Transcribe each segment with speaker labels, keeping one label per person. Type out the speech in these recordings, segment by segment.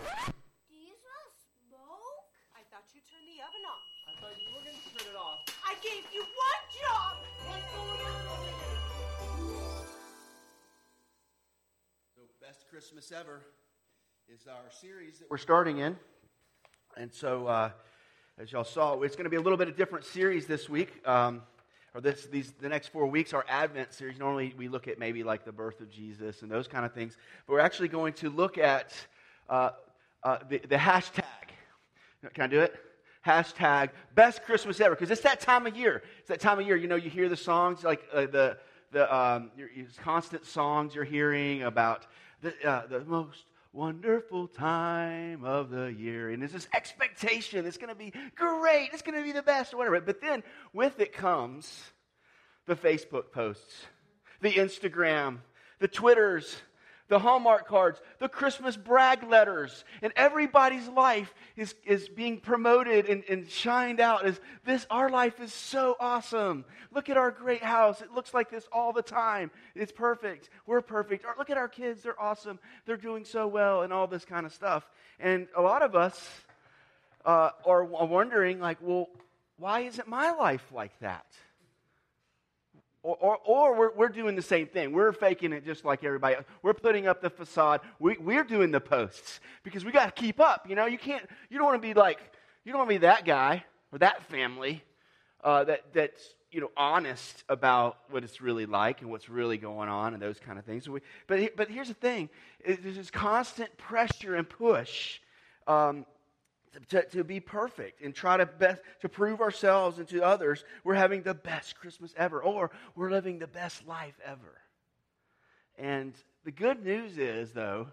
Speaker 1: Do you smell smoke?
Speaker 2: I thought you turned the oven off.
Speaker 3: I thought you were going to turn it off.
Speaker 2: I gave you one job.
Speaker 1: What's going on over there?
Speaker 4: So, Best Christmas Ever is our series that we're starting in. And so, uh, as y'all saw, it's going to be a little bit of different series this week. Um, or this, these, the next four weeks, our Advent series. Normally, we look at maybe like the birth of Jesus and those kind of things. But we're actually going to look at uh, uh, the, the hashtag. Can I do it? Hashtag best Christmas ever. Because it's that time of year. It's that time of year. You know, you hear the songs, like uh, the, the um, your, your constant songs you're hearing about the, uh, the most wonderful time of the year. And there's this expectation it's going to be great, it's going to be the best, or whatever. But then with it comes the Facebook posts, the Instagram, the Twitters, the Hallmark cards, the Christmas brag letters, and everybody's life is, is being promoted and, and shined out as this, our life is so awesome. Look at our great house. It looks like this all the time. It's perfect. We're perfect. Or look at our kids. They're awesome. They're doing so well, and all this kind of stuff. And a lot of us uh, are wondering, like, well, why isn't my life like that? Or, or, or, we're, we're doing the same thing. We're faking it just like everybody else. We're putting up the facade. We, we're doing the posts because we got to keep up. You know, you can't, you don't want to be like, you don't want to be that guy or that family uh, that, that's, you know, honest about what it's really like and what's really going on and those kind of things. So we, but, but here's the thing there's this constant pressure and push um, to, to be perfect and try to best to prove ourselves and to others we're having the best Christmas ever or we're living the best life ever. And the good news is though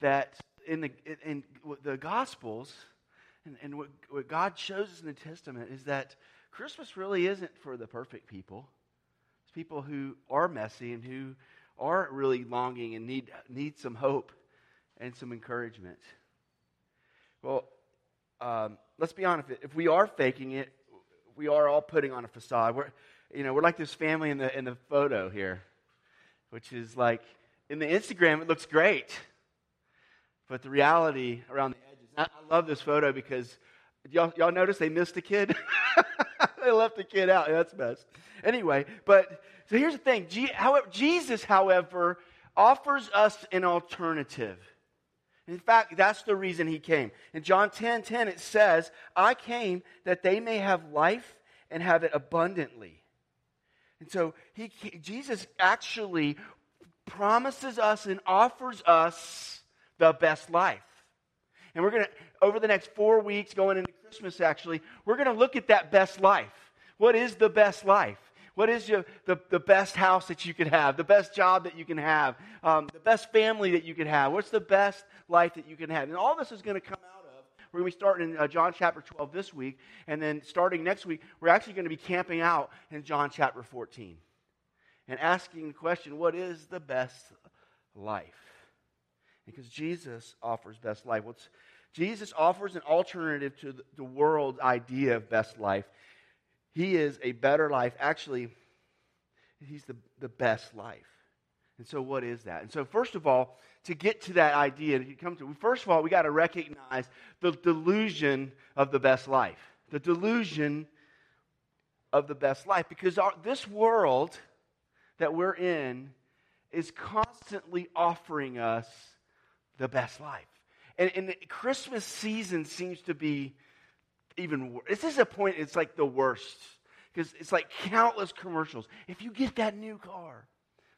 Speaker 4: that in the in the Gospels and, and what, what God shows us in the Testament is that Christmas really isn't for the perfect people. It's people who are messy and who are really longing and need need some hope and some encouragement. Well, um, let's be honest, if we are faking it, we are all putting on a facade. We're, you know, we're like this family in the, in the photo here, which is like, in the Instagram, it looks great. But the reality around the edges, I, I love this photo because y'all, y'all notice they missed a kid? they left the kid out. That's best. Anyway, but so here's the thing. Jesus, however, offers us an alternative. In fact, that's the reason he came. In John 10 10, it says, I came that they may have life and have it abundantly. And so he, Jesus actually promises us and offers us the best life. And we're going to, over the next four weeks, going into Christmas actually, we're going to look at that best life. What is the best life? What is your, the, the best house that you could have? The best job that you can have? Um, the best family that you could have? What's the best life that you can have? And all this is going to come out of, we're going to be starting in uh, John chapter 12 this week. And then starting next week, we're actually going to be camping out in John chapter 14 and asking the question, what is the best life? Because Jesus offers best life. Jesus offers an alternative to the world's idea of best life. He is a better life. Actually, he's the, the best life. And so, what is that? And so, first of all, to get to that idea, to come to, first of all, we got to recognize the delusion of the best life. The delusion of the best life. Because our, this world that we're in is constantly offering us the best life. And, and the Christmas season seems to be even worse. This is a point, it's like the worst. Because it's like countless commercials. If you get that new car,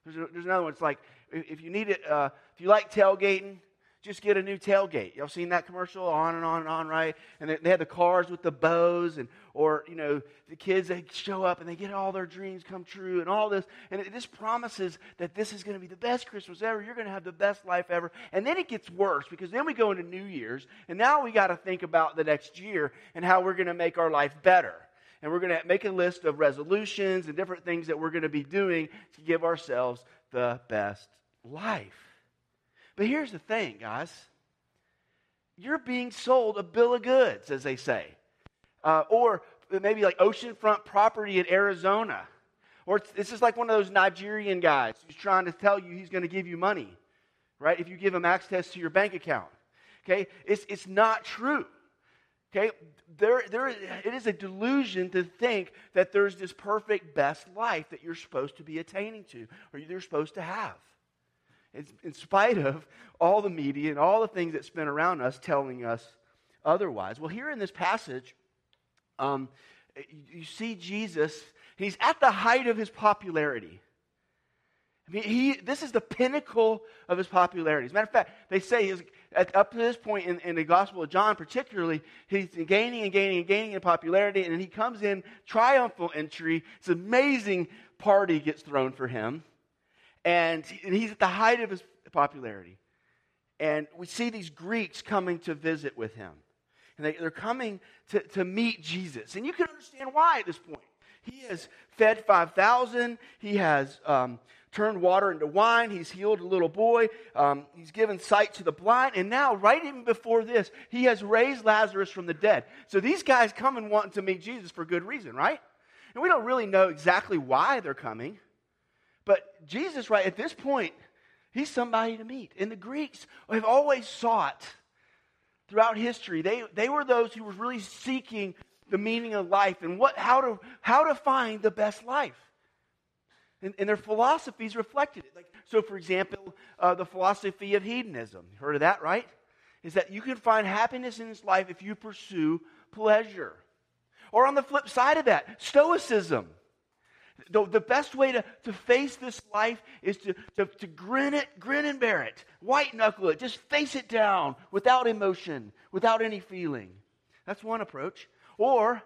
Speaker 4: there's, a, there's another one. It's like, if you need it, uh, if you like tailgating, just get a new tailgate. Y'all seen that commercial? On and on and on, right? And they, they had the cars with the bows, and or you know the kids they show up and they get all their dreams come true, and all this. And it, this promises that this is going to be the best Christmas ever. You're going to have the best life ever. And then it gets worse because then we go into New Year's, and now we got to think about the next year and how we're going to make our life better. And we're going to make a list of resolutions and different things that we're going to be doing to give ourselves the best life. But here's the thing, guys. You're being sold a bill of goods, as they say. Uh, or maybe like oceanfront property in Arizona. Or this is like one of those Nigerian guys who's trying to tell you he's going to give you money, right? If you give him access to your bank account. Okay? It's, it's not true. Okay? There, there, it is a delusion to think that there's this perfect best life that you're supposed to be attaining to or you're supposed to have. It's, in spite of all the media and all the things that spin around us telling us otherwise. Well, here in this passage, um, you see Jesus, he's at the height of his popularity. I mean, he, this is the pinnacle of his popularity. As a matter of fact, they say his, at, up to this point in, in, the Gospel of John, particularly, he's gaining and gaining and gaining in popularity, and he comes in triumphal entry. It's amazing party gets thrown for him, and, and he's at the height of his popularity. And we see these Greeks coming to visit with him. And they, they're coming to, to meet Jesus. And you can understand why at this point. He has fed 5,000. He has um, turned water into wine. He's healed a little boy. Um, he's given sight to the blind. And now, right even before this, he has raised Lazarus from the dead. So these guys come and want to meet Jesus for good reason, right? And we don't really know exactly why they're coming. But Jesus, right at this point, he's somebody to meet. And the Greeks have always sought throughout history, they, they were those who were really seeking the meaning of life and what, how, to, how to find the best life. And, and their philosophies reflected it. Like, so, for example, uh, the philosophy of hedonism. You heard of that, right? Is that you can find happiness in this life if you pursue pleasure. Or on the flip side of that, Stoicism. The, the best way to, to face this life is to, to, to grin it, grin and bear it, white knuckle it, just face it down without emotion, without any feeling. That's one approach. Or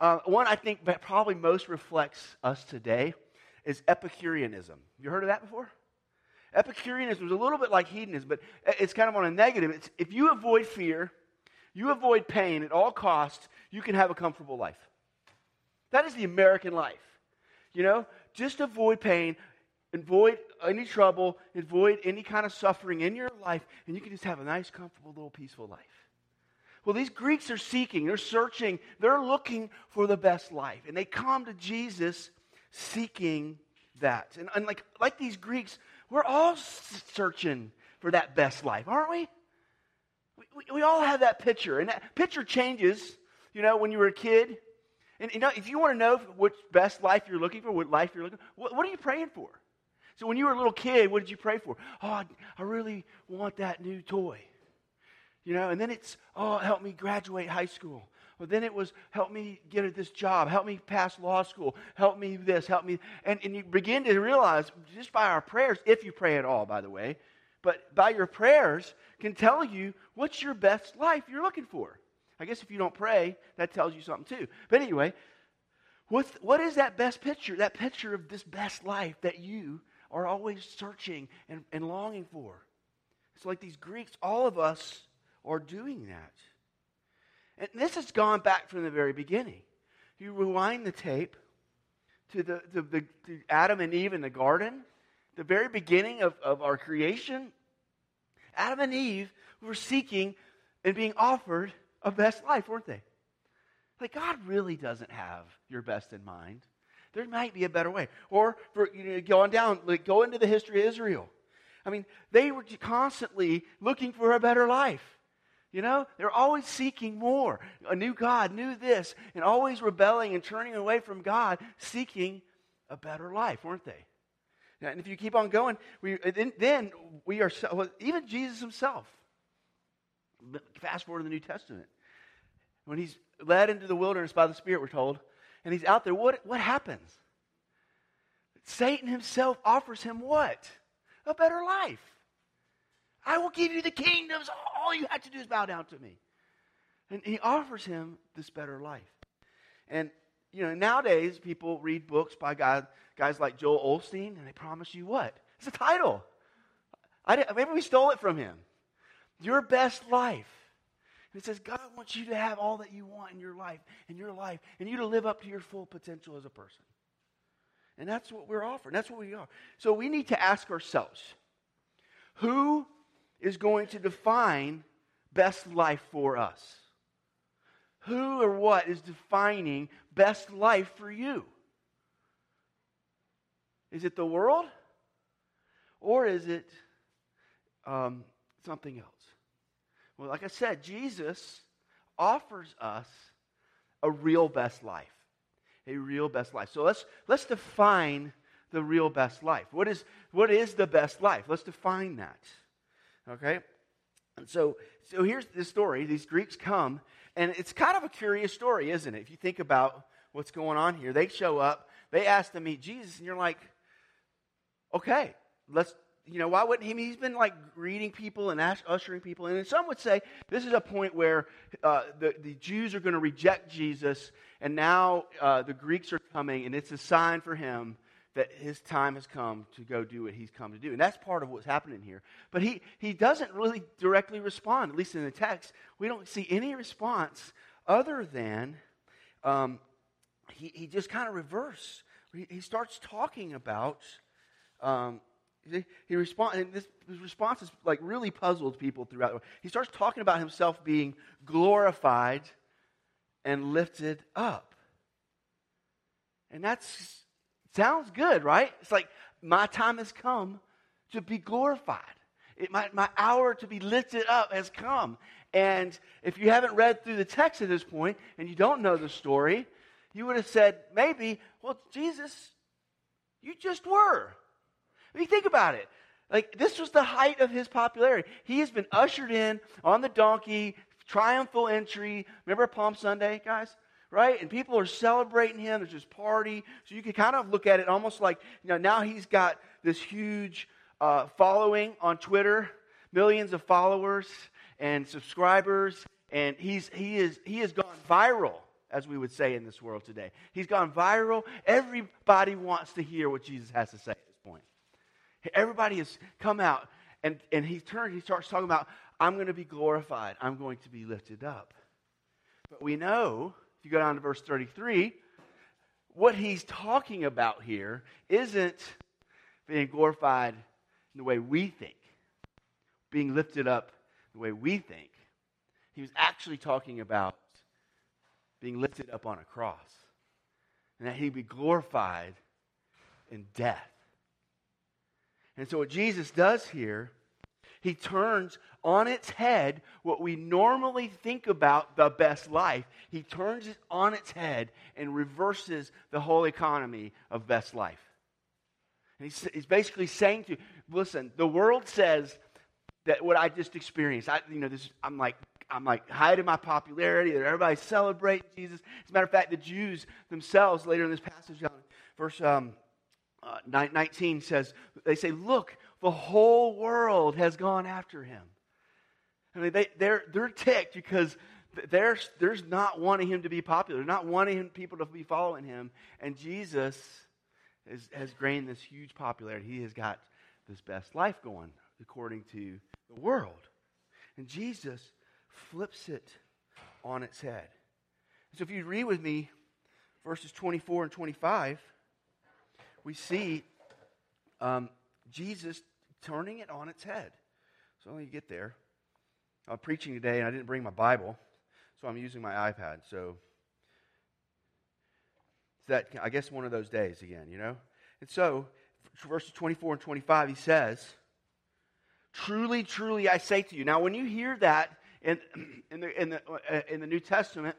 Speaker 4: uh, one I think that probably most reflects us today is Epicureanism. You heard of that before? Epicureanism is a little bit like hedonism, but it's kind of on a negative. It's if you avoid fear, you avoid pain at all costs, you can have a comfortable life. That is the American life. You know, just avoid pain, avoid any trouble, avoid any kind of suffering in your life, and you can just have a nice, comfortable, little peaceful life. Well, these Greeks are seeking, they're searching, they're looking for the best life. And they come to Jesus seeking that. And, and like, like these Greeks, we're all searching for that best life, aren't we? We, we? we all have that picture. And that picture changes, you know, when you were a kid. And you know, if you want to know which best life you're looking for, what life you're looking for, what, what are you praying for? So when you were a little kid, what did you pray for? Oh, I really want that new toy. You know, and then it's, oh, help me graduate high school. Well, then it was, help me get this job, help me pass law school, help me this, help me. And, and you begin to realize just by our prayers, if you pray at all, by the way, but by your prayers can tell you what's your best life you're looking for. I guess if you don't pray, that tells you something too. But anyway, what's, what is that best picture? That picture of this best life that you are always searching and, and longing for. It's like these Greeks, all of us are doing that. And this has gone back from the very beginning. You rewind the tape to, the, the, the to Adam and Eve in the garden, the very beginning of, of our creation. Adam and Eve were seeking and being offered a best life, weren't they? Like, God really doesn't have your best in mind. There might be a better way. Or for you know, going down, like go into the history of Israel. I mean, they were constantly looking for a better life. You know, they're always seeking more. A new God, new this, and always rebelling and turning away from God, seeking a better life, weren't they? And if you keep on going, we, then, we are, well, even Jesus himself, fast forward to the New Testament, when he's led into the wilderness by the Spirit, we're told, and he's out there, what, what happens? Satan himself offers him what? A better life. I will give you the kingdoms. All you have to do is bow down to me. And he offers him this better life. And, you know, nowadays people read books by guys, guys like Joel Osteen, and they promise you what? It's a title. I maybe we stole it from him. Your best life. And it says God wants you to have all that you want in your life, in your life, and you to live up to your full potential as a person. And that's what we're offering. That's what we are. So we need to ask ourselves who is going to define best life for us? Who or what is defining best life for you? Is it the world? Or is it um, something else? Well, like I said, Jesus offers us a real best life. A real best life. So let's let's define the real best life. What is what is the best life? Let's define that. Okay? And so so here's the story. These Greeks come, and it's kind of a curious story, isn't it? If you think about what's going on here. They show up, they ask to meet Jesus, and you're like, okay, let's you know, why wouldn't he? He's been like greeting people and ushering people in. And some would say this is a point where uh, the, the Jews are going to reject Jesus, and now uh, the Greeks are coming, and it's a sign for him that his time has come to go do what he's come to do. And that's part of what's happening here. But he, he doesn't really directly respond, at least in the text. We don't see any response other than um, he, he just kind of reverse. He, he starts talking about. Um, he, he responds, and this his response is like really puzzled people throughout. He starts talking about himself being glorified and lifted up. And that sounds good, right? It's like my time has come to be glorified. It, my, my hour to be lifted up has come. And if you haven't read through the text at this point and you don't know the story, you would have said, maybe, well, Jesus, you just were. I mean, think about it. Like, this was the height of his popularity. He has been ushered in on the donkey, triumphal entry. Remember Palm Sunday, guys? Right? And people are celebrating him. There's this party. So you can kind of look at it almost like, you know, now he's got this huge uh, following on Twitter, millions of followers and subscribers. And he's, he, is, he has gone viral, as we would say in this world today. He's gone viral. Everybody wants to hear what Jesus has to say. At this point. Everybody has come out, and, and he turns, he starts talking about, I'm going to be glorified, I'm going to be lifted up. But we know, if you go down to verse 33, what he's talking about here isn't being glorified in the way we think, being lifted up the way we think. He was actually talking about being lifted up on a cross, and that he'd be glorified in death. And so, what Jesus does here, he turns on its head what we normally think about the best life. He turns it on its head and reverses the whole economy of best life. And he's, he's basically saying to you, listen, the world says that what I just experienced, I, you know, this, I'm like, I'm like hiding my popularity. that everybody celebrating Jesus. As a matter of fact, the Jews themselves, later in this passage, verse um, uh, 19 says, they say, look, the whole world has gone after him. I mean, they, they're, they're ticked because they're, they're not wanting him to be popular. Not wanting people to be following him. And Jesus is, has gained this huge popularity. He has got this best life going according to the world. And Jesus flips it on its head. So if you read with me verses 24 and 25, we see um, Jesus turning it on its head. So me get there. I'm preaching today and I didn't bring my Bible, so I'm using my iPad. So that I guess one of those days again, you know. And so verses 24 and 25, he says, "Truly, truly, I say to you." Now, when you hear that in in the in the uh, in the New Testament,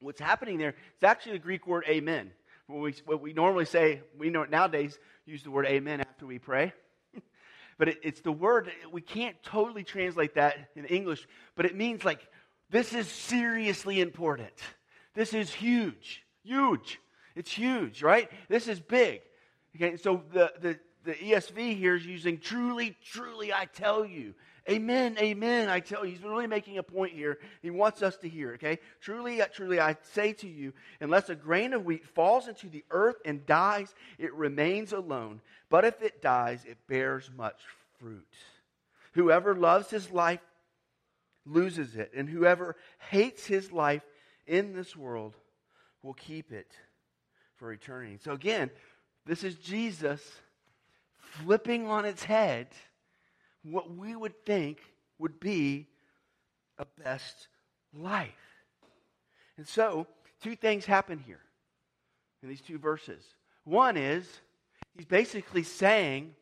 Speaker 4: what's happening there? It's actually the Greek word "amen." What we, what we normally say, we know nowadays use the word amen after we pray. But it, it's the word, we can't totally translate that in English, but it means like, this is seriously important. This is huge. Huge. It's huge, right? This is big. Okay, so the, the, the ESV here is using truly, truly, I tell you. Amen, amen. I tell you, he's really making a point here. He wants us to hear, okay? Truly, uh, truly, I say to you, unless a grain of wheat falls into the earth and dies, it remains alone. But if it dies, it bears much fruit. Whoever loves his life loses it, and whoever hates his life in this world will keep it for eternity. So again, this is Jesus flipping on its head what we would think would be a best life. And so, two things happen here in these two verses. One is, he's basically saying,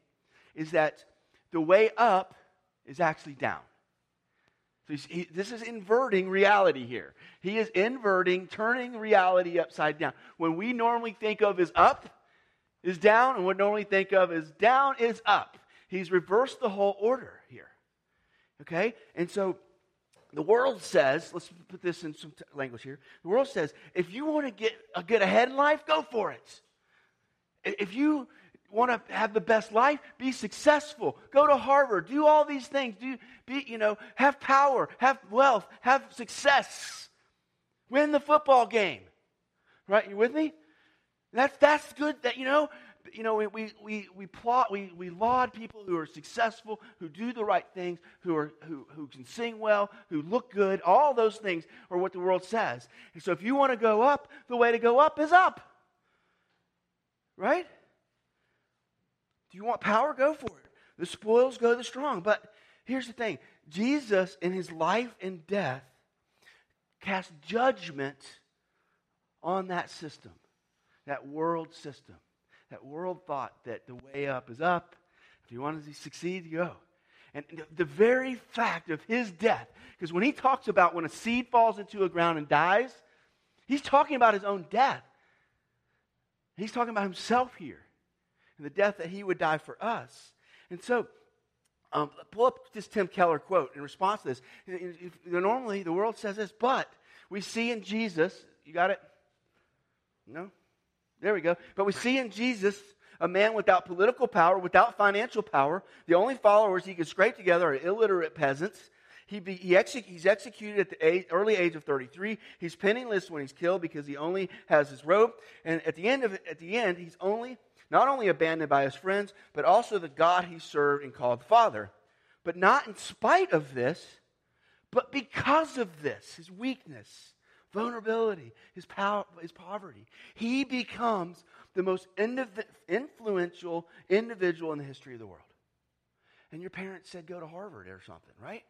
Speaker 4: is that the way up is actually down. So he, this is inverting reality here. He is inverting, turning reality upside down. When we normally think of is up, is down, and what normally think of is down is up. He's reversed the whole order here. Okay? And so the world says, let's put this in some t- language here. The world says, if you want to get, get ahead in life, go for it. If you want to have the best life, be successful, go to Harvard, do all these things, do be, you know, have power, have wealth, have success, win the football game. Right? You with me? That's that's good. That you know, you know, we we we plot we we laud people who are successful, who do the right things, who are who who can sing well, who look good. All those things are what the world says. And so, if you want to go up, the way to go up is up. Right? Do you want power? Go for it. The spoils go to the strong. But here's the thing: Jesus, in his life and death, cast judgment on that system that world system, that world thought that the way up is up. If you want to succeed, go. And the very fact of his death, because when he talks about when a seed falls into a ground and dies, he's talking about his own death. He's talking about himself here and the death that he would die for us. And so, um, pull up this Tim Keller quote in response to this. Normally, the world says this, but we see in Jesus, you got it? No? There we go. But we see in Jesus a man without political power, without financial power. The only followers he could scrape together are illiterate peasants. He be, he he's executed at the age, early age of 33. He's penniless when he's killed because he only has his robe. And at the end of at the end, he's only not only abandoned by his friends, but also the God he served and called Father. But not in spite of this, but because of this, his weakness, vulnerability, his, power, his poverty, he becomes the most indiv- influential individual in the history of the world. And your parents said go to Harvard or something, right?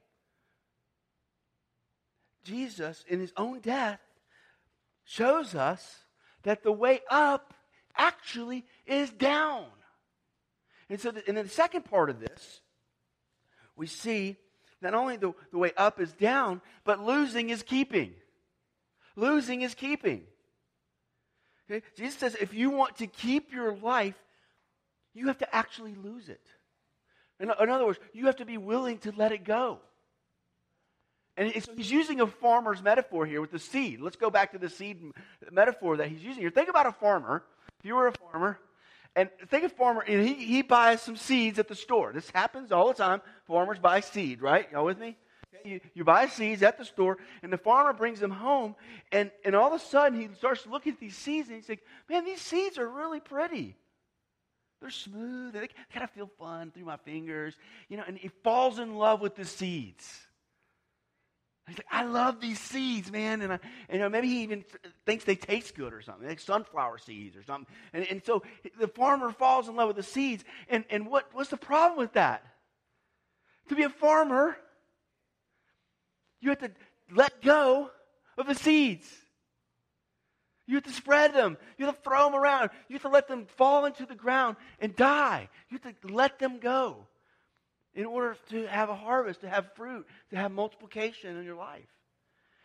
Speaker 4: Jesus, in his own death, shows us that the way up actually is down. And so, the, and then the second part of this, we see not only the, the way up is down, but losing is keeping. Losing is keeping. Okay? Jesus says if you want to keep your life, you have to actually lose it. In, in other words, you have to be willing to let it go. And he's using a farmer's metaphor here with the seed. Let's go back to the seed metaphor that he's using here. Think about a farmer. If you were a farmer, and think of farmer, and he, he buys some seeds at the store. This happens all the time. Farmers buy seed, right? Y'all with me? You, you buy seeds at the store, and the farmer brings them home, and, and all of a sudden he starts looking at these seeds, and he's like, man, these seeds are really pretty. They're smooth. They kind of feel fun through my fingers. You know, and he falls in love with the seeds. He's like, I love these seeds, man. And, I, and you know, maybe he even thinks they taste good or something, like sunflower seeds or something. And, and so the farmer falls in love with the seeds. And, and what, what's the problem with that? To be a farmer, you have to let go of the seeds. You have to spread them. You have to throw them around. You have to let them fall into the ground and die. You have to let them go in order to have a harvest, to have fruit, to have multiplication in your life.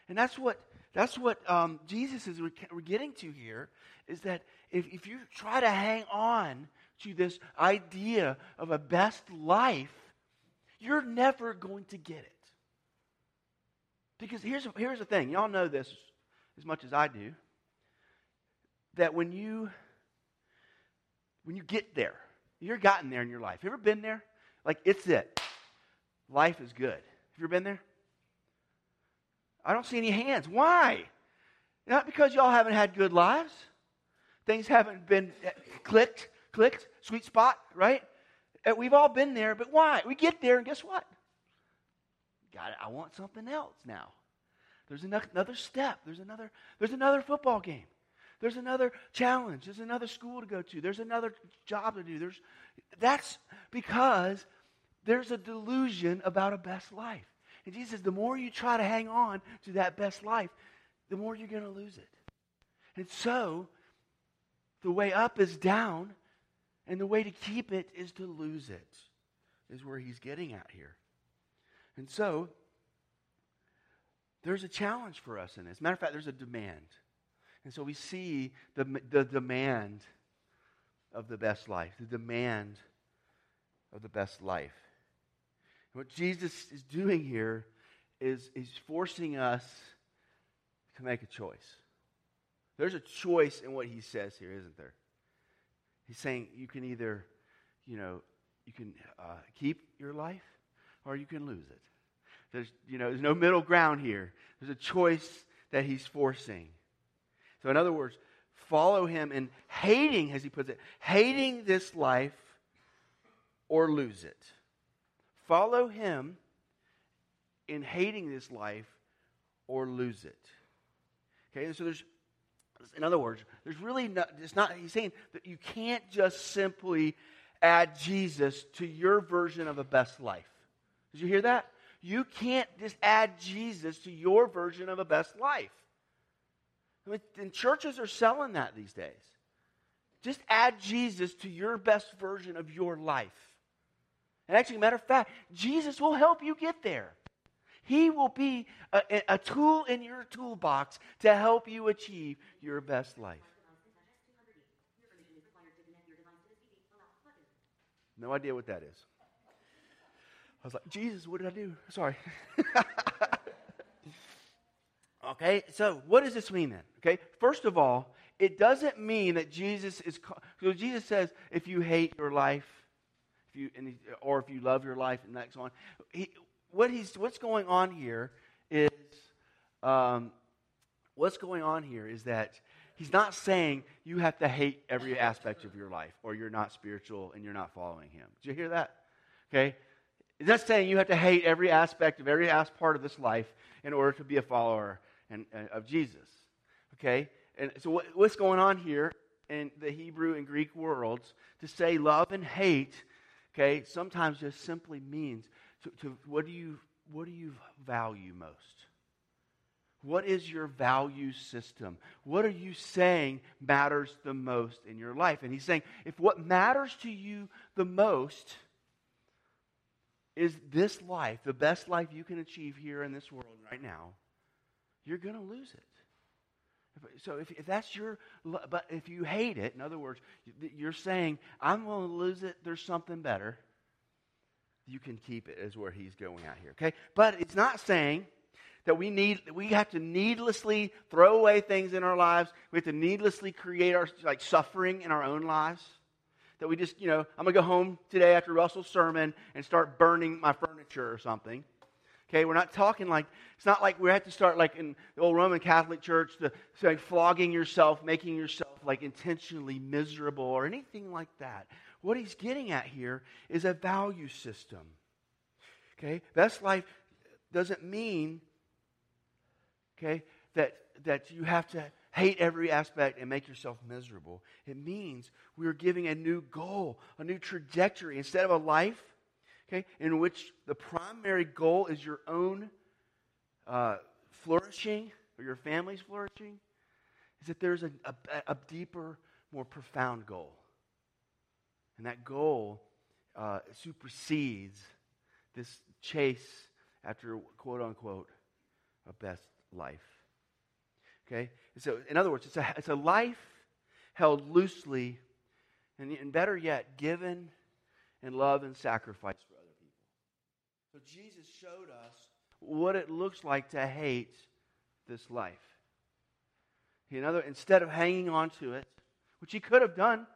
Speaker 4: And that's what that's what um, Jesus is we're getting to here is that if, if you try to hang on to this idea of a best life, you're never going to get it. Because here's, here's the thing, y'all know this as much as I do, that when you when you get there, you're gotten there in your life. You ever been there? Like it's it. Life is good. Have you ever been there? I don't see any hands. Why? Not because y'all haven't had good lives. Things haven't been clicked, clicked, sweet spot, right? Uh, We've all been there, but why? We get there, and guess what? I want something else now. There's another step. There's another. There's another football game. There's another challenge. There's another school to go to. There's another job to do. There's. That's because there's a delusion about a best life. And Jesus says, the more you try to hang on to that best life, the more you're going to lose it. And so, the way up is down, and the way to keep it is to lose it, is where he's getting at here. And so, there's a challenge for us in this. Matter of fact, there's a demand. And so we see the, the demand of the best life, the demand of the best life. And what Jesus is doing here is he's forcing us to make a choice. There's a choice in what he says here, isn't there? He's saying you can either, you know, you can uh, keep your life or you can lose it. There's, you know, there's no middle ground here. There's a choice that he's forcing. So, in other words, follow him in hating, as he puts it, hating this life or lose it. Follow him in hating this life or lose it. Okay, so there's, in other words, there's really not, it's not, he's saying that you can't just simply add Jesus to your version of a best life. Did you hear that? You can't just add Jesus to your version of a best life. I mean, and churches are selling that these days. Just add Jesus to your best version of your life. And actually, matter of fact, Jesus will help you get there. He will be a, a tool in your toolbox to help you achieve your best life. No idea what that is. I was like, Jesus, what did I do? Sorry. okay, so what does this mean then? Okay, first of all, it doesn't mean that Jesus is. So Jesus says, if you hate your life, if you or if you love your life, and that's on. He, what he's what's going on here is, um, what's going on here is that he's not saying you have to hate every aspect of your life, or you're not spiritual and you're not following him. Did you hear that? Okay, He's not saying you have to hate every aspect of every part of this life in order to be a follower and, of Jesus. Okay? And so, what, what's going on here in the Hebrew and Greek worlds to say love and hate, okay, sometimes just simply means to, to what, do you, what do you value most? What is your value system? What are you saying matters the most in your life? And he's saying, if what matters to you the most is this life, the best life you can achieve here in this world right now, you're going to lose it. So if, if that's your, but if you hate it, in other words, you're saying, I'm going to lose it, there's something better, you can keep it, is where he's going out here, okay? But it's not saying that we need, we have to needlessly throw away things in our lives. We have to needlessly create our, like, suffering in our own lives that we just, you know, I'm going to go home today after Russell's sermon and start burning my furniture or something. Okay, we're not talking like, it's not like we have to start like in the old Roman Catholic Church, the, like flogging yourself, making yourself like intentionally miserable or anything like that. What he's getting at here is a value system. Okay, best life doesn't mean, okay, that, that you have to hate every aspect and make yourself miserable. It means we are giving a new goal, a new trajectory. Instead of a life, okay, in which the primary goal is your own uh, flourishing or your family's flourishing, is that there's a, a, a deeper, more profound goal. And that goal uh, supersedes this chase after, quote unquote, a best life. Okay? So, in other words, it's a, it's a life held loosely, and, and better yet, given in love and sacrifice for other people. So, Jesus showed us what it looks like to hate this life. In other, instead of hanging on to it, which he could have done,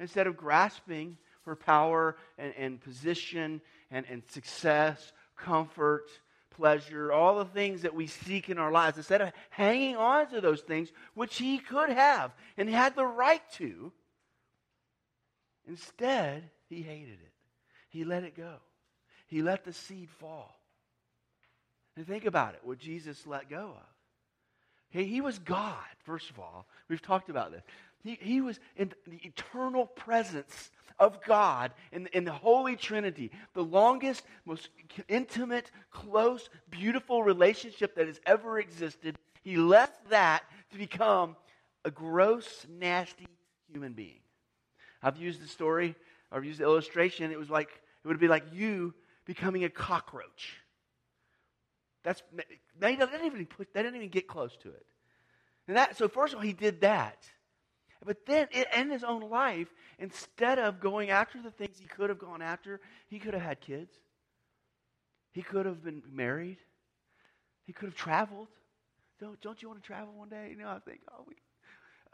Speaker 4: instead of grasping for power and, and position and, and success, comfort, pleasure, all the things that we seek in our lives, instead of hanging on to those things, which he could have and had the right to, instead, he hated it. He let it go. He let the seed fall. And think about it, what Jesus let go of. He, he was God, first of all. We've talked about this. He, he was in the eternal presence of God in, in the Holy Trinity, the longest, most intimate, close, beautiful relationship that has ever existed. He left that to become a gross, nasty human being. I've used the story, I've used the illustration. It was like, it would be like you becoming a cockroach. That's they didn't even put, they didn't even get close to it. And that, so first of all, he did that. But then in his own life, instead of going after the things he could have gone after, he could have had kids. He could have been married. He could have traveled. Don't, don't you want to travel one day? You know, I think, oh, we,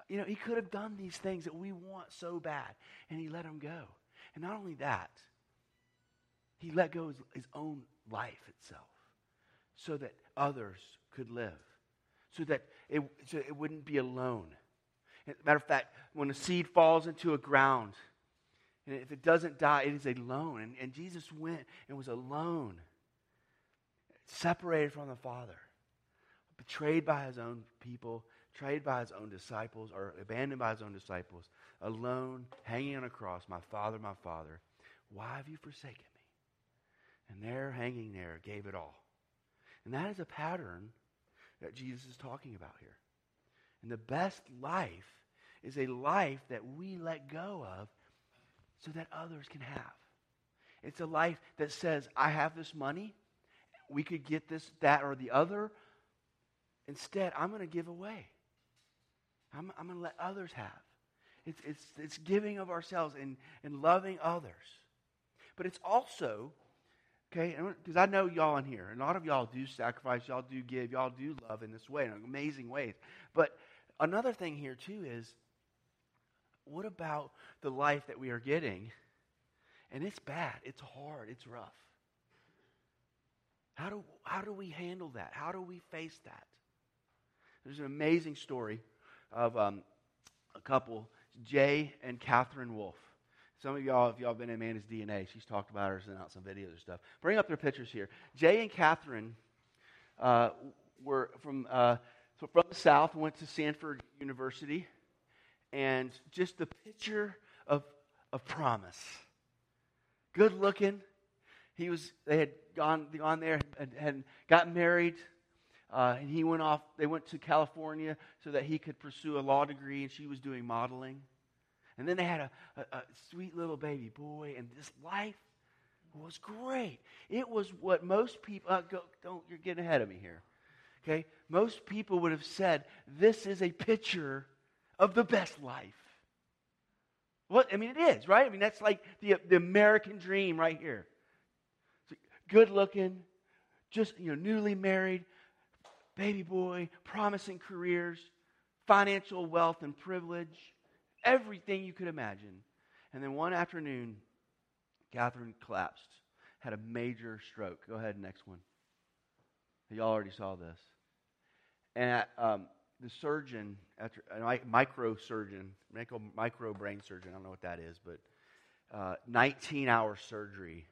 Speaker 4: you know, he could have done these things that we want so bad, and he let them go. And not only that, he let go his, his own life itself so that others could live, so that it, so it wouldn't be alone. As a matter of fact, when a seed falls into a ground, and if it doesn't die, it is alone. And, and Jesus went and was alone, separated from the Father, betrayed by his own people, betrayed by his own disciples, or abandoned by his own disciples, alone, hanging on a cross. My Father, my Father, why have you forsaken me? And there, hanging there, gave it all. And that is a pattern that Jesus is talking about here. And the best life is a life that we let go of so that others can have. It's a life that says, I have this money, we could get this, that, or the other. Instead, I'm going to give away. I'm, I'm going to let others have. It's, it's, it's giving of ourselves and, and loving others. But it's also Okay? Because I know y'all in here, and a lot of y'all do sacrifice, y'all do give, y'all do love in this way, in amazing ways. But another thing here, too, is what about the life that we are getting? And it's bad, it's hard, it's rough. How do, how do we handle that? How do we face that? There's an amazing story of um, a couple, Jay and Katherine Wolf. Some of y'all, if y'all been in Amanda's DNA, she's talked about her, sent out some videos and stuff. Bring up their pictures here. Jay and Katherine uh, were from, uh, so from the South, went to Samford University, and just the picture of, of promise. Good looking. He was, they had gone, gone there and had gotten married. Uh, and he went off, they went to California so that he could pursue a law degree, and she was doing modeling. And then they had a, a, a sweet little baby boy, and this life was great. It was what most people, uh, go, don't, you're getting ahead of me here. Okay? Most people would have said, this is a picture of the best life. What? I mean, it is, right? I mean, that's like the, the American dream right here. Good looking, just, you know, newly married, baby boy, promising careers, financial wealth and privilege everything you could imagine. And then one afternoon, Katherine collapsed, had a major stroke. Go ahead, next one. Y'all already saw this. And um, the surgeon, after a microsurgeon, micro, micro brain surgeon, I don't know what that is, but uh, 19 hour surgery,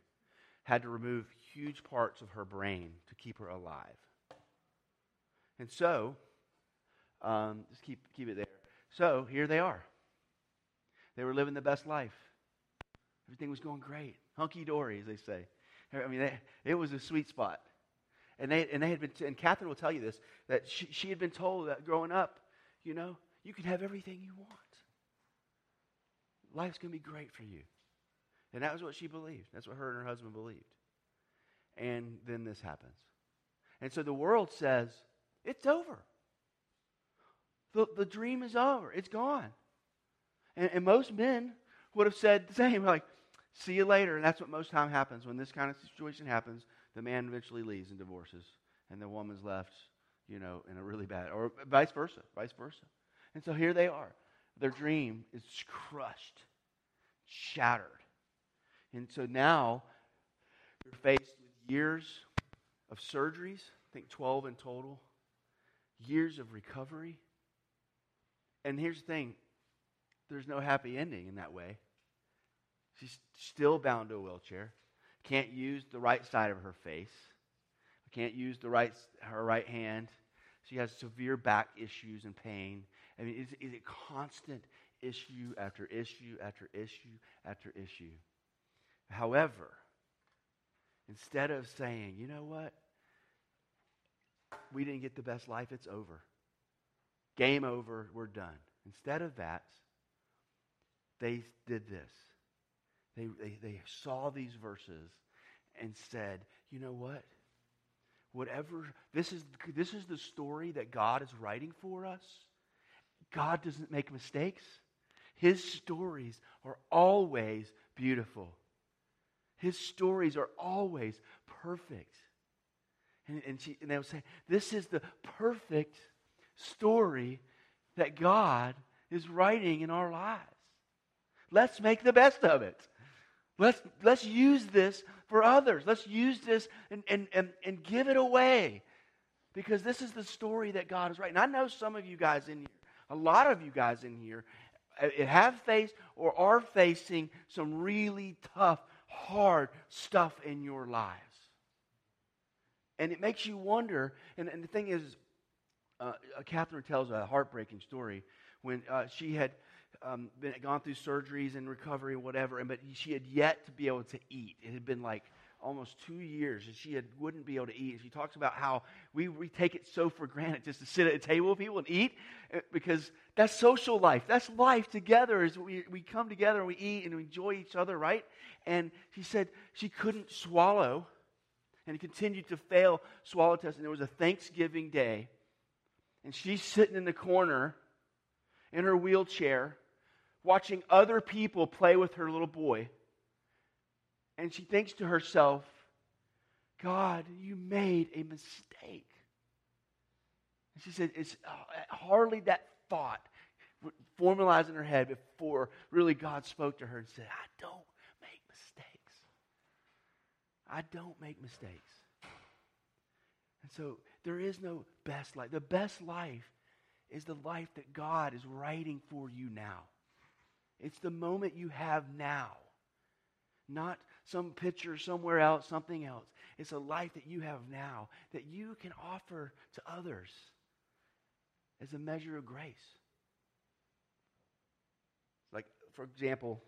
Speaker 4: had to remove huge parts of her brain to keep her alive. And so, um, just keep, keep it there. So here they are. They were living the best life. Everything was going great. Hunky dory, as they say. I mean, they, it was a sweet spot. And they, and they had been, and Katherine will tell you this, that she, she had been told that growing up, you know, you can have everything you want. Life's going to be great for you. And that was what she believed. That's what her and her husband believed. And then this happens. And so the world says, it's over. The, the dream is over. It's gone. And, and most men would have said the same, like, see you later. And that's what most time happens. When this kind of situation happens, the man eventually leaves and divorces, and the woman's left, you know, in a really bad, or vice versa, vice versa. And so here they are. Their dream is crushed, shattered. And so now you're faced with years of surgeries, I think 12 in total, years of recovery. And here's the thing there's no happy ending in that way. She's still bound to a wheelchair. Can't use the right side of her face. Can't use the right her right hand. She has severe back issues and pain. I mean, is, it's a constant issue after issue after issue after issue. However, instead of saying, you know what, we didn't get the best life, it's over. Game over, we're done. Instead of that, they did this. They, they, they saw these verses and said, you know what? whatever, this is, this is the story that God is writing for us. God doesn't make mistakes. His stories are always beautiful. His stories are always perfect. And, and, she, and they would say, This is the perfect story that God is writing in our lives. Let's make the best of it. Let's, let's use this for others. Let's use this and, and, and, and give it away. Because this is the story that God is writing. I know some of you guys in here, a lot of you guys in here, uh, have faced or are facing some really tough, hard stuff in your lives. And it makes you wonder. And, and the thing is, uh, Katherine tells a heartbreaking story when uh, she had um, been, gone through surgeries and recovery and whatever, and, but she had yet to be able to eat. It had been like almost two years and she had, wouldn't be able to eat. And She talks about how we, we take it so for granted just to sit at a table with people and eat uh, because that's social life. That's life together is we, we come together and we eat and we enjoy each other, right? And she said she couldn't swallow and continued to fail swallow tests. And it was a Thanksgiving day. And she's sitting in the corner in her wheelchair watching other people play with her little boy. And she thinks to herself, God, you made a mistake. And she said, it's uh, hardly that thought formalized in her head before really God spoke to her and said, I don't make mistakes. I don't make mistakes. And so there is no best life. The best life is the life that God is writing for you now. It's the moment you have now, not some picture somewhere else, something else. It's a life that you have now that you can offer to others as a measure of grace. Like, for example,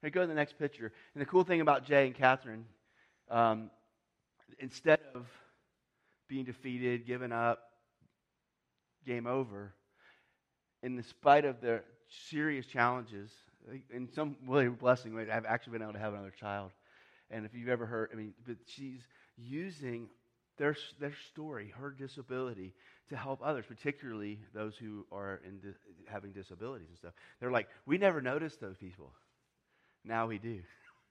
Speaker 4: here go to the next picture. And the cool thing about Jay and Katherine, um, instead of being defeated, given up, game over, in spite of their serious challenges, in some way, blessing way, I've actually been able to have another child. And if you've ever heard, I mean, but she's using their, their story, her disability, to help others, particularly those who are in di- having disabilities and stuff. They're like, we never noticed those people. Now we do.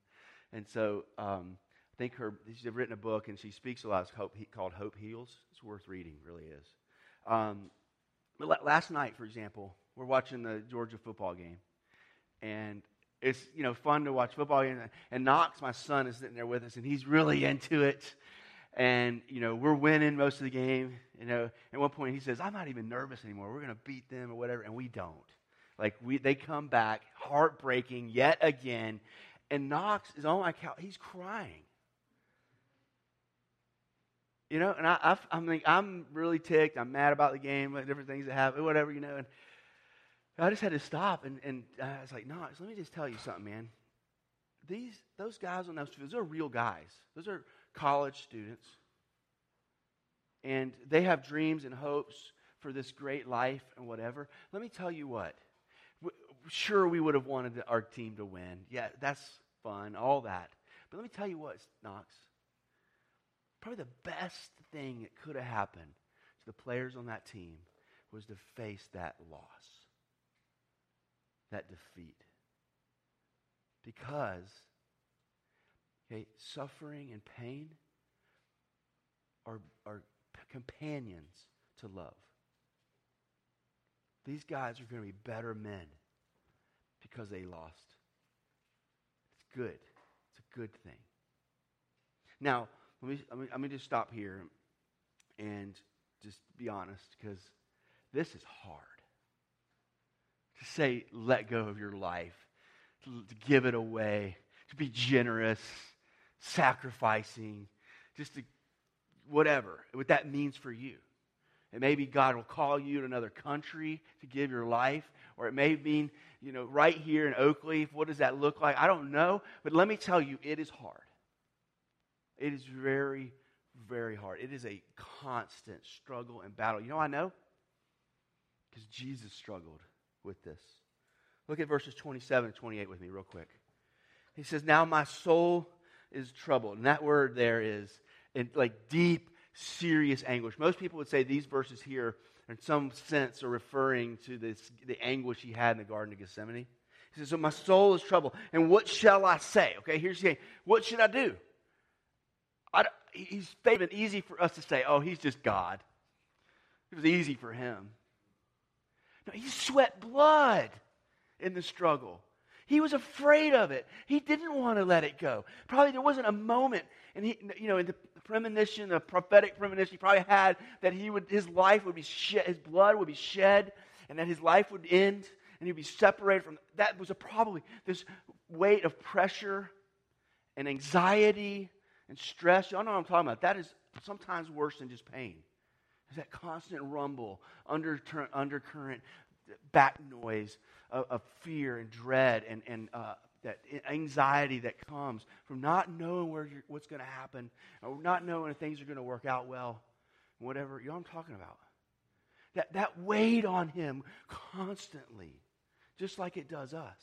Speaker 4: and so um, I think her, she's written a book and she speaks a lot. It's called, called Hope Heals. It's worth reading, really is. Um, last night, for example, we're watching the Georgia football game, and it's you know fun to watch football. And, Knox, my son, is sitting there with us, and he's really into it. And you know we're winning most of the game. You know, at one point he says, "I'm not even nervous anymore. We're going to beat them or whatever," and we don't. Like we, they come back heartbreaking yet again, and Knox is on my couch. He's crying. You know, and I, I, I mean, I'm really ticked. I'm mad about the game, different things that happen, whatever, you know. And I just had to stop, and, and I was like, no, let me just tell you something, man. These, those guys on those fields, those are real guys. Those are college students. And they have dreams and hopes for this great life and whatever. Let me tell you what. Sure, we would have wanted our team to win. Yeah, that's fun, all that. But let me tell you what, Knox Probably the best thing that could have happened to the players on that team was to face that loss, that defeat. Because, okay, suffering and pain are, are companions to love. These guys are going to be better men because they lost. It's good. It's a good thing. Now, let me, let me, let me just stop here and just be honest because this is hard. To say, let go of your life, to, to give it away, to be generous, sacrificing, just to whatever, what that means for you. And maybe God will call you to another country to give your life, or it may mean, you know, right here in Oakleaf. What does that look like? I don't know. But let me tell you, it is hard. It is very, very hard. It is a constant struggle and battle. You know I know? Because Jesus struggled with this. Look at verses 27 and 28 with me, real quick. He says, Now my soul is troubled. And that word there is in, like deep serious anguish. Most people would say these verses here, in some sense, are referring to this, the anguish he had in the Garden of Gethsemane. He says, So my soul is troubled. And what shall I say? Okay, here's the thing. What should I do? I, he's been easy for us to say, oh, he's just God. It was easy for him. No, he sweat blood in the struggle. He was afraid of it. He didn't want to let it go. Probably there wasn't a moment, and he, you know, in the premonition, the prophetic premonition he probably had that he would, his life would be shed, his blood would be shed, and that his life would end, and he'd be separated from. That was a probably this weight of pressure and anxiety and stress. Y'all know what I'm talking about. That is sometimes worse than just pain. It's that constant rumble, undercurrent, undercurrent back noise of, of fear and dread and, and uh, that anxiety that comes from not knowing where what's going to happen or not knowing if things are going to work out well, whatever. You know what I'm talking about? That, that weighed on him constantly, just like it does us.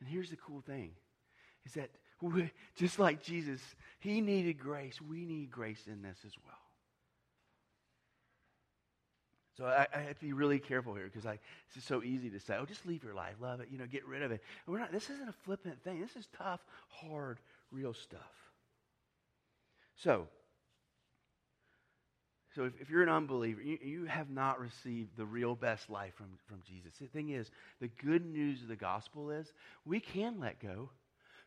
Speaker 4: And here's the cool thing is that we, just like Jesus, he needed grace. We need grace in this as well. So I, I, have to be really careful here because it's just so easy to say, "Oh, just leave your life, love it, you know, get rid of it." And we're not. This isn't a flippant thing. This is tough, hard, real stuff. So, so if, if you're an unbeliever, you, you have not received the real best life from, from Jesus. The thing is, the good news of the gospel is we can let go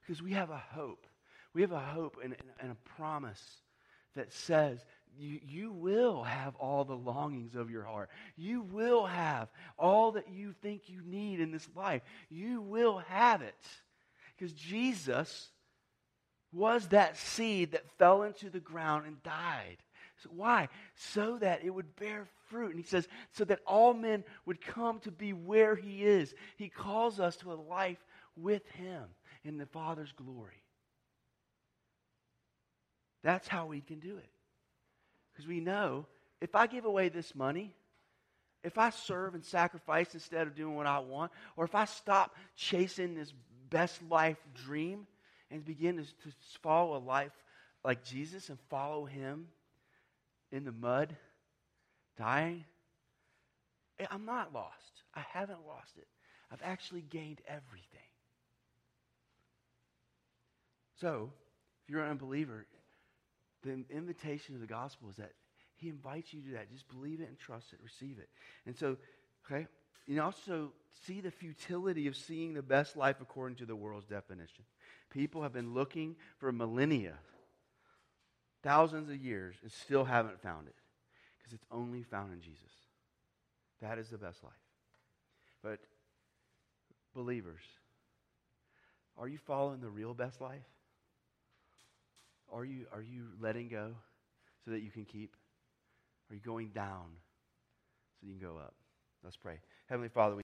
Speaker 4: because we have a hope. We have a hope and, and a promise that says you, you will have all the longings of your heart. You will have all that you think you need in this life. You will have it. Because Jesus was that seed that fell into the ground and died. So why? So that it would bear fruit. And he says, so that all men would come to be where he is. He calls us to a life with him in the Father's glory. That's how we can do it. Because we know if I give away this money, if I serve and sacrifice instead of doing what I want, or if I stop chasing this best life dream and begin to, to follow a life like Jesus and follow Him in the mud, dying, eh, I'm not lost. I haven't lost it. I've actually gained everything. So, if you're an unbeliever, the invitation of the gospel is that he invites you to do that. Just believe it and trust it, receive it. And so, okay, you also see the futility of seeing the best life according to the world's definition. People have been looking for millennia, thousands of years, and still haven't found it because it's only found in Jesus. That is the best life. But, believers, are you following the real best life? Are you, are you letting go so that you can keep? Are you going down so you can go up? Let's pray. Heavenly Father,